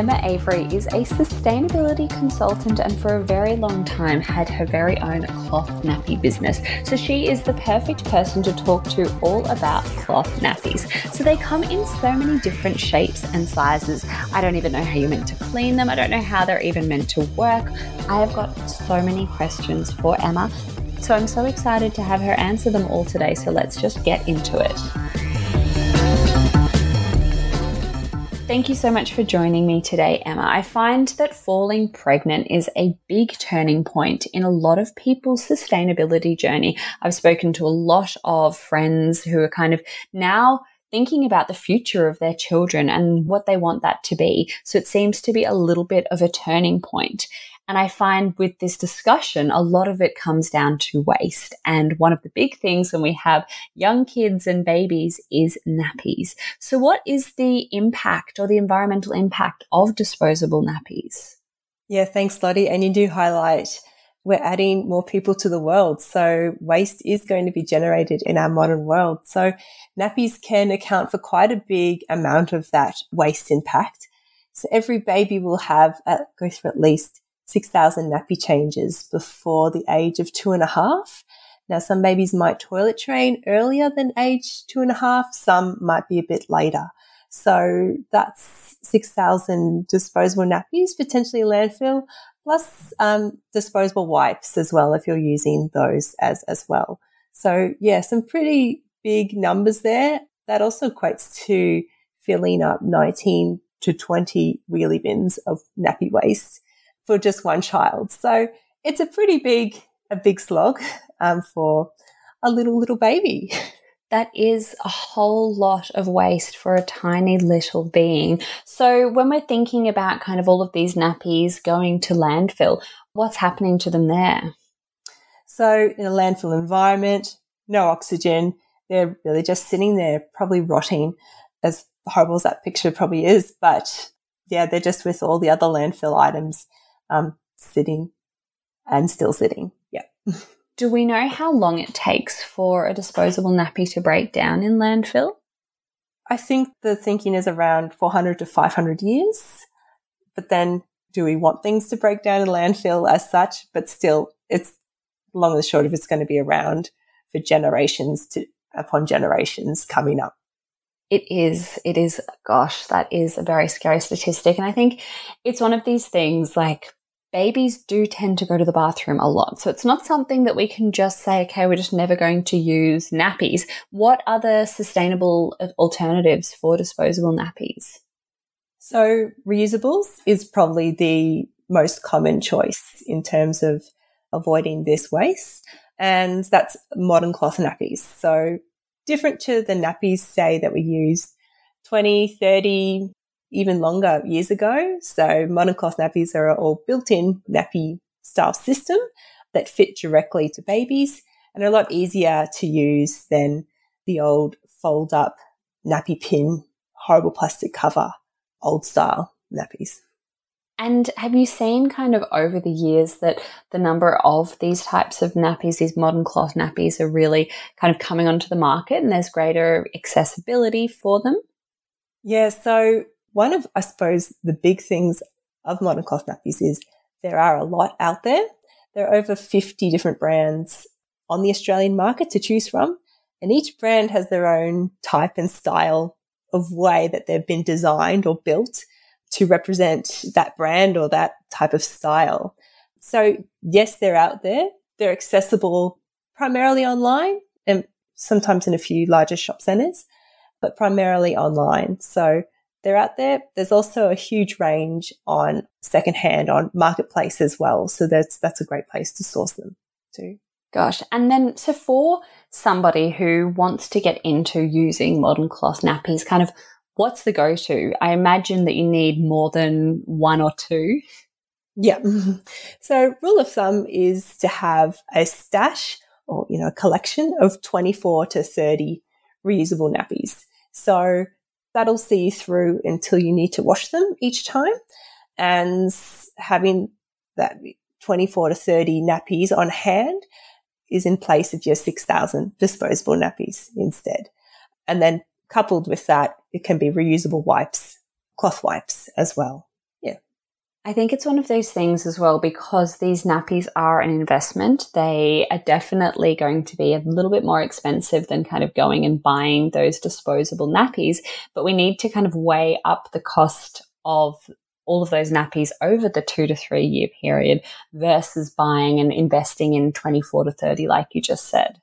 Emma Avery is a sustainability consultant and for a very long time had her very own cloth nappy business. So she is the perfect person to talk to all about cloth nappies. So they come in so many different shapes and sizes. I don't even know how you're meant to clean them. I don't know how they're even meant to work. I have got so many questions for Emma. So I'm so excited to have her answer them all today. So let's just get into it. Thank you so much for joining me today, Emma. I find that falling pregnant is a big turning point in a lot of people's sustainability journey. I've spoken to a lot of friends who are kind of now thinking about the future of their children and what they want that to be. So it seems to be a little bit of a turning point. And I find with this discussion, a lot of it comes down to waste. And one of the big things when we have young kids and babies is nappies. So, what is the impact or the environmental impact of disposable nappies? Yeah, thanks, Lottie. And you do highlight we're adding more people to the world. So waste is going to be generated in our modern world. So nappies can account for quite a big amount of that waste impact. So every baby will have, uh, go through at least 6,000 nappy changes before the age of two and a half. Now, some babies might toilet train earlier than age two and a half. Some might be a bit later. So that's 6,000 disposable nappies, potentially landfill, plus um, disposable wipes as well, if you're using those as, as well. So yeah, some pretty big numbers there. That also equates to filling up 19 to 20 wheelie bins of nappy waste for just one child. So it's a pretty big, a big slog um, for a little, little baby. That is a whole lot of waste for a tiny little being. So, when we're thinking about kind of all of these nappies going to landfill, what's happening to them there? So, in a landfill environment, no oxygen, they're really just sitting there, probably rotting, as horrible as that picture probably is. But yeah, they're just with all the other landfill items um, sitting and still sitting. Yeah. Do we know how long it takes for a disposable nappy to break down in landfill? I think the thinking is around 400 to 500 years. But then do we want things to break down in landfill as such? But still, it's long and short of it's going to be around for generations to upon generations coming up. It is, it is, gosh, that is a very scary statistic. And I think it's one of these things like babies do tend to go to the bathroom a lot. So it's not something that we can just say, okay, we're just never going to use nappies. What other sustainable alternatives for disposable nappies? So reusables is probably the most common choice in terms of avoiding this waste. And that's modern cloth nappies. So different to the nappies, say, that we used 20, 30, even longer years ago. So modern cloth nappies are all built-in nappy style system that fit directly to babies and are a lot easier to use than the old fold up nappy pin, horrible plastic cover, old style nappies. And have you seen kind of over the years that the number of these types of nappies, these modern cloth nappies, are really kind of coming onto the market and there's greater accessibility for them? Yeah, so one of, I suppose, the big things of modern cloth nappies is there are a lot out there. There are over 50 different brands on the Australian market to choose from. And each brand has their own type and style of way that they've been designed or built to represent that brand or that type of style. So yes, they're out there. They're accessible primarily online and sometimes in a few larger shop centers, but primarily online. So they're out there. There's also a huge range on secondhand on marketplace as well. So that's that's a great place to source them too. Gosh. And then so for somebody who wants to get into using modern cloth nappies, kind of what's the go to? I imagine that you need more than one or two. Yeah. So rule of thumb is to have a stash or, you know, a collection of 24 to 30 reusable nappies. So that'll see you through until you need to wash them each time. And having that 24 to 30 nappies on hand is in place of your 6,000 disposable nappies instead. And then coupled with that, it can be reusable wipes, cloth wipes as well. I think it's one of those things as well because these nappies are an investment. They are definitely going to be a little bit more expensive than kind of going and buying those disposable nappies, but we need to kind of weigh up the cost of all of those nappies over the two to three year period versus buying and investing in 24 to 30, like you just said.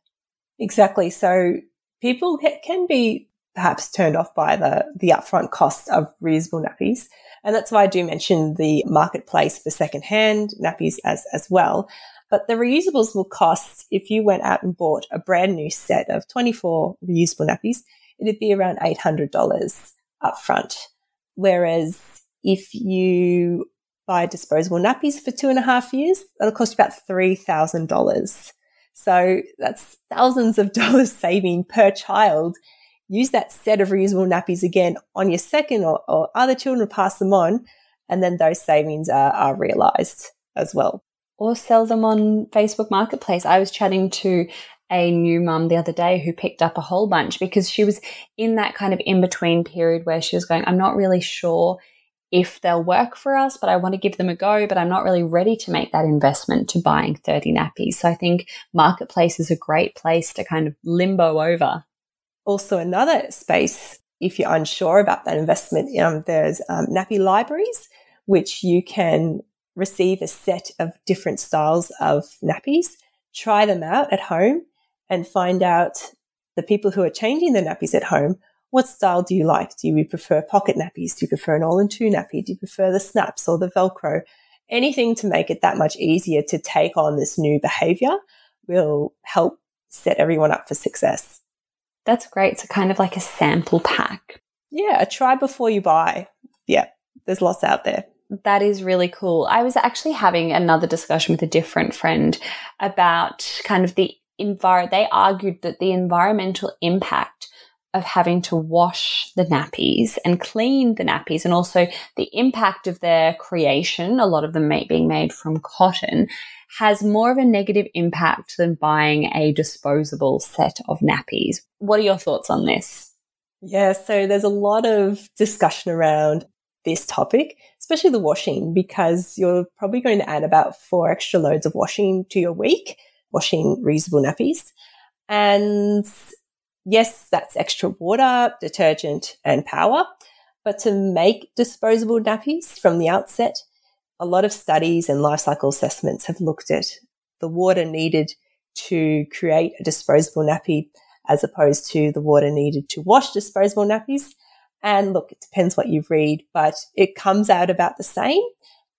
Exactly. So people can be perhaps turned off by the, the upfront cost of reusable nappies. And that's why I do mention the marketplace for secondhand nappies as, as well. But the reusables will cost, if you went out and bought a brand new set of 24 reusable nappies, it'd be around $800 upfront. Whereas if you buy disposable nappies for two and a half years, that'll cost about $3,000. So that's thousands of dollars saving per child. Use that set of reusable nappies again on your second or, or other children, pass them on, and then those savings are, are realized as well. Or sell them on Facebook Marketplace. I was chatting to a new mum the other day who picked up a whole bunch because she was in that kind of in between period where she was going, I'm not really sure if they'll work for us, but I want to give them a go, but I'm not really ready to make that investment to buying 30 nappies. So I think marketplace is a great place to kind of limbo over. Also, another space, if you're unsure about that investment, um, there's um, nappy libraries, which you can receive a set of different styles of nappies, try them out at home, and find out the people who are changing the nappies at home what style do you like? Do you prefer pocket nappies? Do you prefer an all in two nappy? Do you prefer the snaps or the Velcro? Anything to make it that much easier to take on this new behavior will help set everyone up for success. That's great. So, kind of like a sample pack. Yeah, try before you buy. Yeah, there's lots out there. That is really cool. I was actually having another discussion with a different friend about kind of the environment. They argued that the environmental impact of having to wash the nappies and clean the nappies and also the impact of their creation, a lot of them being made from cotton, has more of a negative impact than buying a disposable set of nappies. What are your thoughts on this? Yeah, so there's a lot of discussion around this topic, especially the washing, because you're probably going to add about four extra loads of washing to your week, washing reusable nappies. And yes, that's extra water, detergent, and power. But to make disposable nappies from the outset, a lot of studies and life cycle assessments have looked at the water needed to create a disposable nappy as opposed to the water needed to wash disposable nappies. And look, it depends what you read, but it comes out about the same.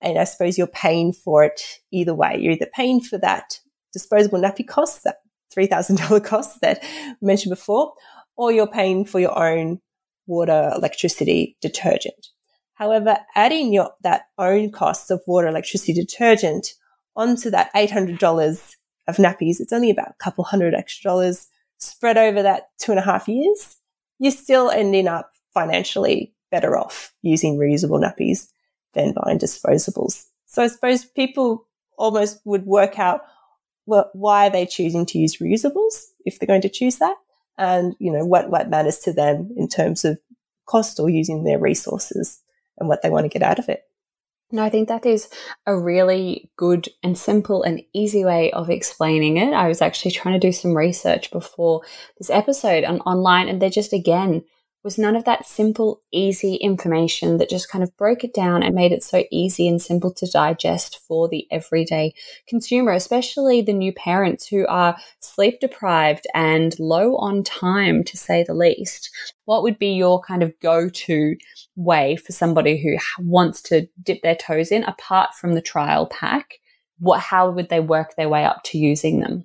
And I suppose you're paying for it either way. You're either paying for that disposable nappy cost, that $3,000 costs that I mentioned before, or you're paying for your own water, electricity, detergent. However, adding your, that own cost of water, electricity, detergent onto that $800 of nappies, it's only about a couple hundred extra dollars spread over that two and a half years. You're still ending up financially better off using reusable nappies than buying disposables. So I suppose people almost would work out why are they choosing to use reusables if they're going to choose that? And, you know, what, what matters to them in terms of cost or using their resources and what they want to get out of it. No, I think that is a really good and simple and easy way of explaining it. I was actually trying to do some research before this episode on online and they're just again was none of that simple, easy information that just kind of broke it down and made it so easy and simple to digest for the everyday consumer, especially the new parents who are sleep deprived and low on time, to say the least. What would be your kind of go to way for somebody who wants to dip their toes in apart from the trial pack? What, how would they work their way up to using them?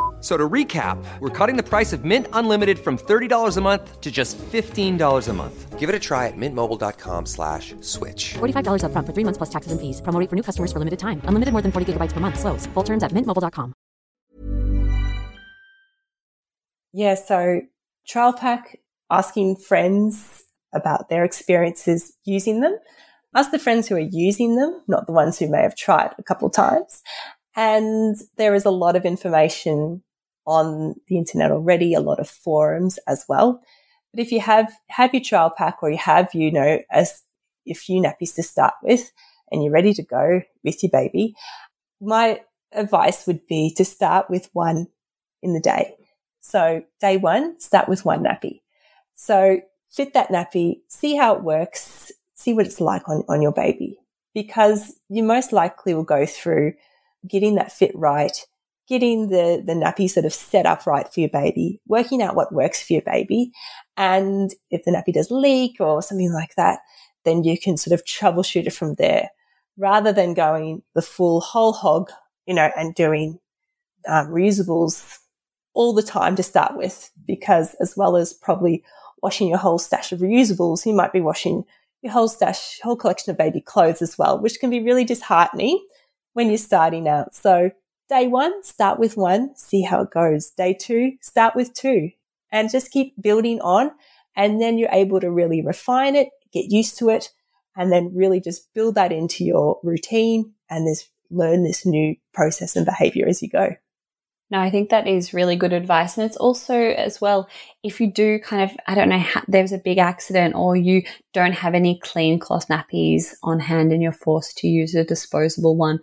So to recap, we're cutting the price of Mint Unlimited from $30 a month to just $15 a month. Give it a try at mintmobile.com slash switch. $45 up front for three months plus taxes and fees. Promoting for new customers for limited time. Unlimited more than 40 gigabytes per month. Slows. Full terms at mintmobile.com. Yeah, so trial pack, asking friends about their experiences using them. Ask the friends who are using them, not the ones who may have tried a couple of times. And there is a lot of information on the internet already, a lot of forums as well. But if you have, have your trial pack or you have, you know, as a few nappies to start with and you're ready to go with your baby, my advice would be to start with one in the day. So day one, start with one nappy. So fit that nappy, see how it works, see what it's like on, on your baby because you most likely will go through getting that fit right, getting the, the nappy sort of set up right for your baby, working out what works for your baby. And if the nappy does leak or something like that, then you can sort of troubleshoot it from there rather than going the full whole hog, you know, and doing um, reusables all the time to start with, because as well as probably washing your whole stash of reusables, you might be washing your whole stash, whole collection of baby clothes as well, which can be really disheartening when you're starting out. So day one, start with one, see how it goes. Day two, start with two and just keep building on. And then you're able to really refine it, get used to it, and then really just build that into your routine and this learn this new process and behavior as you go. No, I think that is really good advice. And it's also as well, if you do kind of, I don't know, ha- there's a big accident or you don't have any clean cloth nappies on hand and you're forced to use a disposable one,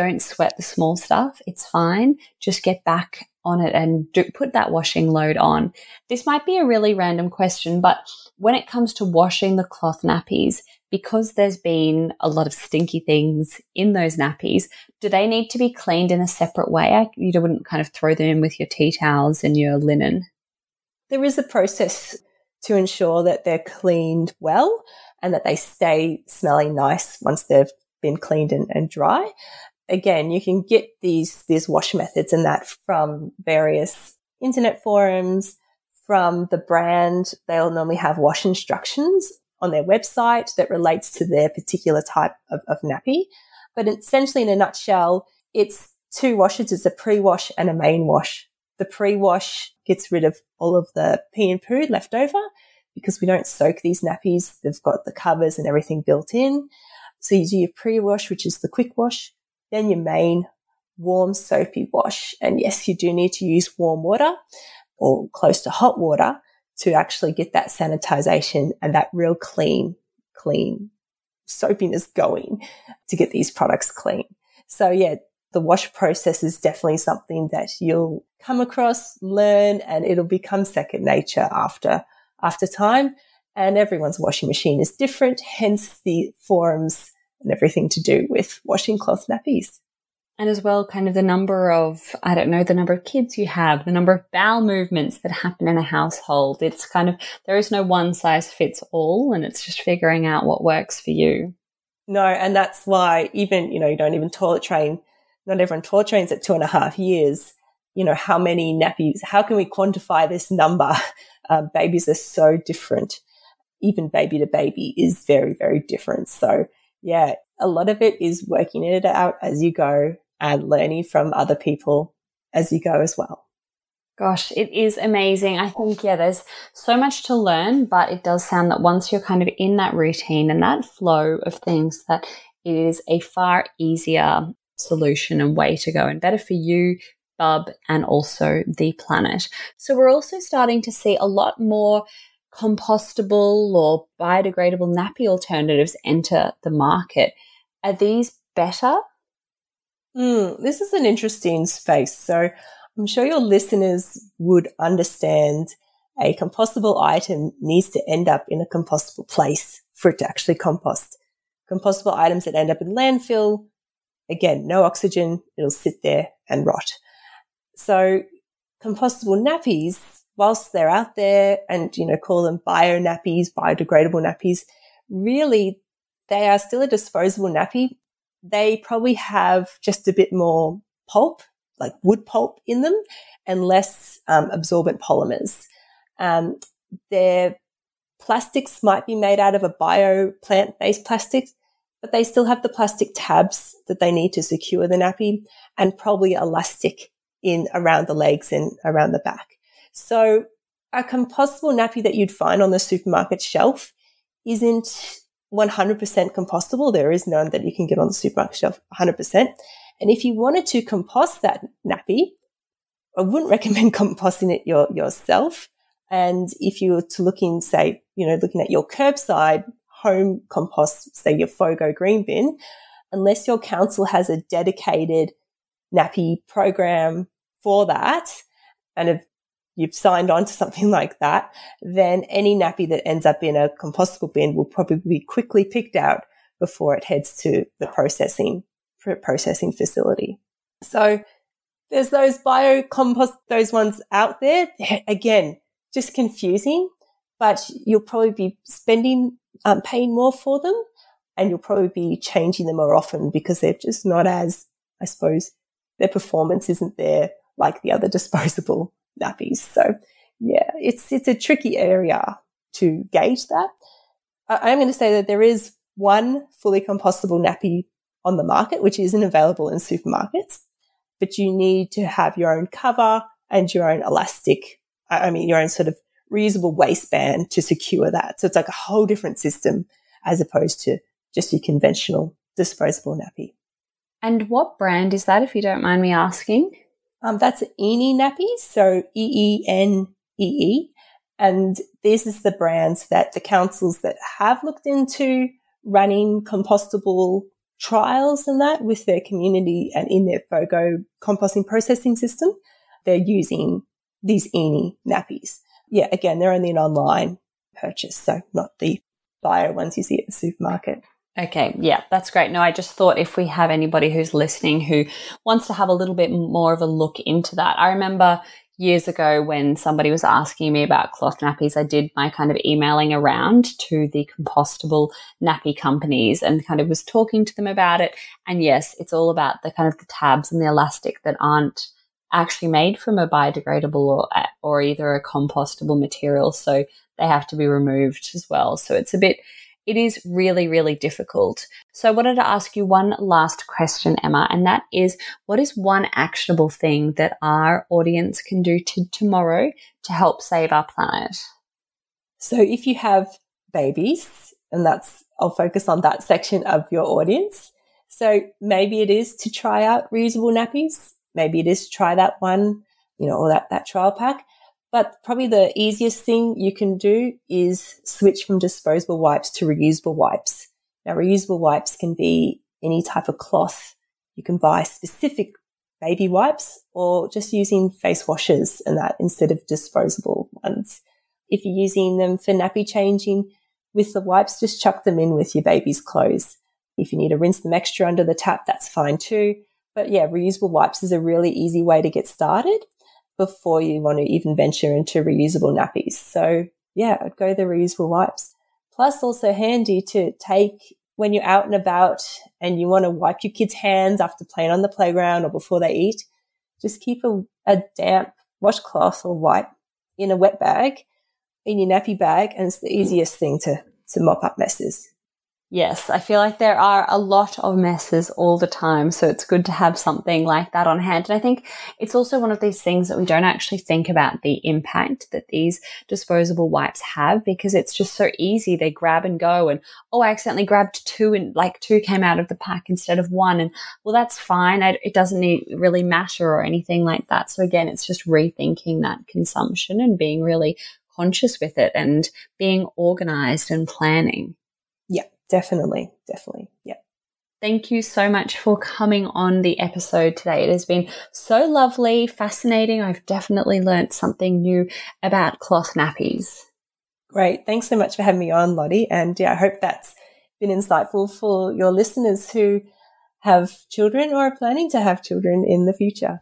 don't sweat the small stuff. It's fine. Just get back on it and do, put that washing load on. This might be a really random question, but when it comes to washing the cloth nappies, because there's been a lot of stinky things in those nappies, do they need to be cleaned in a separate way? You wouldn't kind of throw them in with your tea towels and your linen. There is a process to ensure that they're cleaned well and that they stay smelling nice once they've been cleaned and, and dry. Again, you can get these, these wash methods and that from various internet forums, from the brand. They'll normally have wash instructions on their website that relates to their particular type of, of nappy. But essentially, in a nutshell, it's two washes. It's a pre-wash and a main wash. The pre-wash gets rid of all of the pee and poo left over because we don't soak these nappies. They've got the covers and everything built in. So you do your pre-wash, which is the quick wash, then your main warm soapy wash. And yes, you do need to use warm water or close to hot water to actually get that sanitization and that real clean, clean soapiness going to get these products clean. So yeah, the wash process is definitely something that you'll come across, learn, and it'll become second nature after, after time. And everyone's washing machine is different, hence the forums and everything to do with washing cloth nappies. And as well kind of the number of i don't know the number of kids you have the number of bowel movements that happen in a household. It's kind of there is no one size fits all and it's just figuring out what works for you. No and that's why even you know you don't even toilet train not everyone toilet trains at two and a half years. You know how many nappies how can we quantify this number? Uh, babies are so different. Even baby to baby is very very different. So yeah a lot of it is working it out as you go and learning from other people as you go as well. Gosh, it is amazing. I think, yeah, there's so much to learn, but it does sound that once you're kind of in that routine and that flow of things, that it is a far easier solution and way to go and better for you, bub and also the planet. So we're also starting to see a lot more compostable or biodegradable nappy alternatives enter the market. Are these better? Mm, this is an interesting space. So I'm sure your listeners would understand a compostable item needs to end up in a compostable place for it to actually compost. Compostable items that end up in landfill, again, no oxygen, it'll sit there and rot. So compostable nappies, whilst they're out there and, you know, call them bio nappies, biodegradable nappies, really they are still a disposable nappy. They probably have just a bit more pulp, like wood pulp in them and less um, absorbent polymers. Um, their plastics might be made out of a bio plant based plastic, but they still have the plastic tabs that they need to secure the nappy and probably elastic in around the legs and around the back. So a compostable nappy that you'd find on the supermarket shelf isn't 100% compostable. There is none that you can get on the supermarket shelf 100%. And if you wanted to compost that nappy, I wouldn't recommend composting it your, yourself. And if you were to look in, say, you know, looking at your curbside home compost, say your FOGO green bin, unless your council has a dedicated nappy program for that, and if you've signed on to something like that, then any nappy that ends up in a compostable bin will probably be quickly picked out before it heads to the processing processing facility. So there's those bio compost, those ones out there. Again, just confusing, but you'll probably be spending, um, paying more for them and you'll probably be changing them more often because they're just not as, I suppose, their performance isn't there like the other disposable nappies. So yeah, it's, it's a tricky area to gauge that. I am going to say that there is one fully compostable nappy on the market, which isn't available in supermarkets, but you need to have your own cover and your own elastic, I mean, your own sort of reusable waistband to secure that. So it's like a whole different system as opposed to just your conventional disposable nappy. And what brand is that, if you don't mind me asking? Um, that's Eenee Nappies, so E E N E E. And this is the brands that the councils that have looked into running compostable trials and that with their community and in their FOGO composting processing system, they're using these Eenee nappies. Yeah, again, they're only an online purchase, so not the bio ones you see at the supermarket. Okay, yeah, that's great. No, I just thought if we have anybody who's listening who wants to have a little bit more of a look into that. I remember years ago when somebody was asking me about cloth nappies, I did my kind of emailing around to the compostable nappy companies and kind of was talking to them about it. And yes, it's all about the kind of the tabs and the elastic that aren't actually made from a biodegradable or, or either a compostable material. So they have to be removed as well. So it's a bit, it is really, really difficult. So I wanted to ask you one last question, Emma, and that is what is one actionable thing that our audience can do to tomorrow to help save our planet? So if you have babies, and that's, I'll focus on that section of your audience. So maybe it is to try out reusable nappies. Maybe it is to try that one, you know, or that, that trial pack. But probably the easiest thing you can do is switch from disposable wipes to reusable wipes. Now, reusable wipes can be any type of cloth. You can buy specific baby wipes or just using face washes and that instead of disposable ones. If you're using them for nappy changing with the wipes, just chuck them in with your baby's clothes. If you need to rinse them extra under the tap, that's fine too. But yeah, reusable wipes is a really easy way to get started before you want to even venture into reusable nappies. So yeah, I'd go the reusable wipes. Plus also handy to take when you're out and about and you want to wipe your kids' hands after playing on the playground or before they eat. Just keep a, a damp washcloth or wipe in a wet bag in your nappy bag and it's the easiest thing to, to mop up messes. Yes, I feel like there are a lot of messes all the time. So it's good to have something like that on hand. And I think it's also one of these things that we don't actually think about the impact that these disposable wipes have because it's just so easy. They grab and go and, oh, I accidentally grabbed two and like two came out of the pack instead of one. And well, that's fine. I, it doesn't need, really matter or anything like that. So again, it's just rethinking that consumption and being really conscious with it and being organized and planning. Definitely. Definitely. Yeah. Thank you so much for coming on the episode today. It has been so lovely, fascinating. I've definitely learnt something new about cloth nappies. Great. Thanks so much for having me on, Lottie. And yeah, I hope that's been insightful for your listeners who have children or are planning to have children in the future.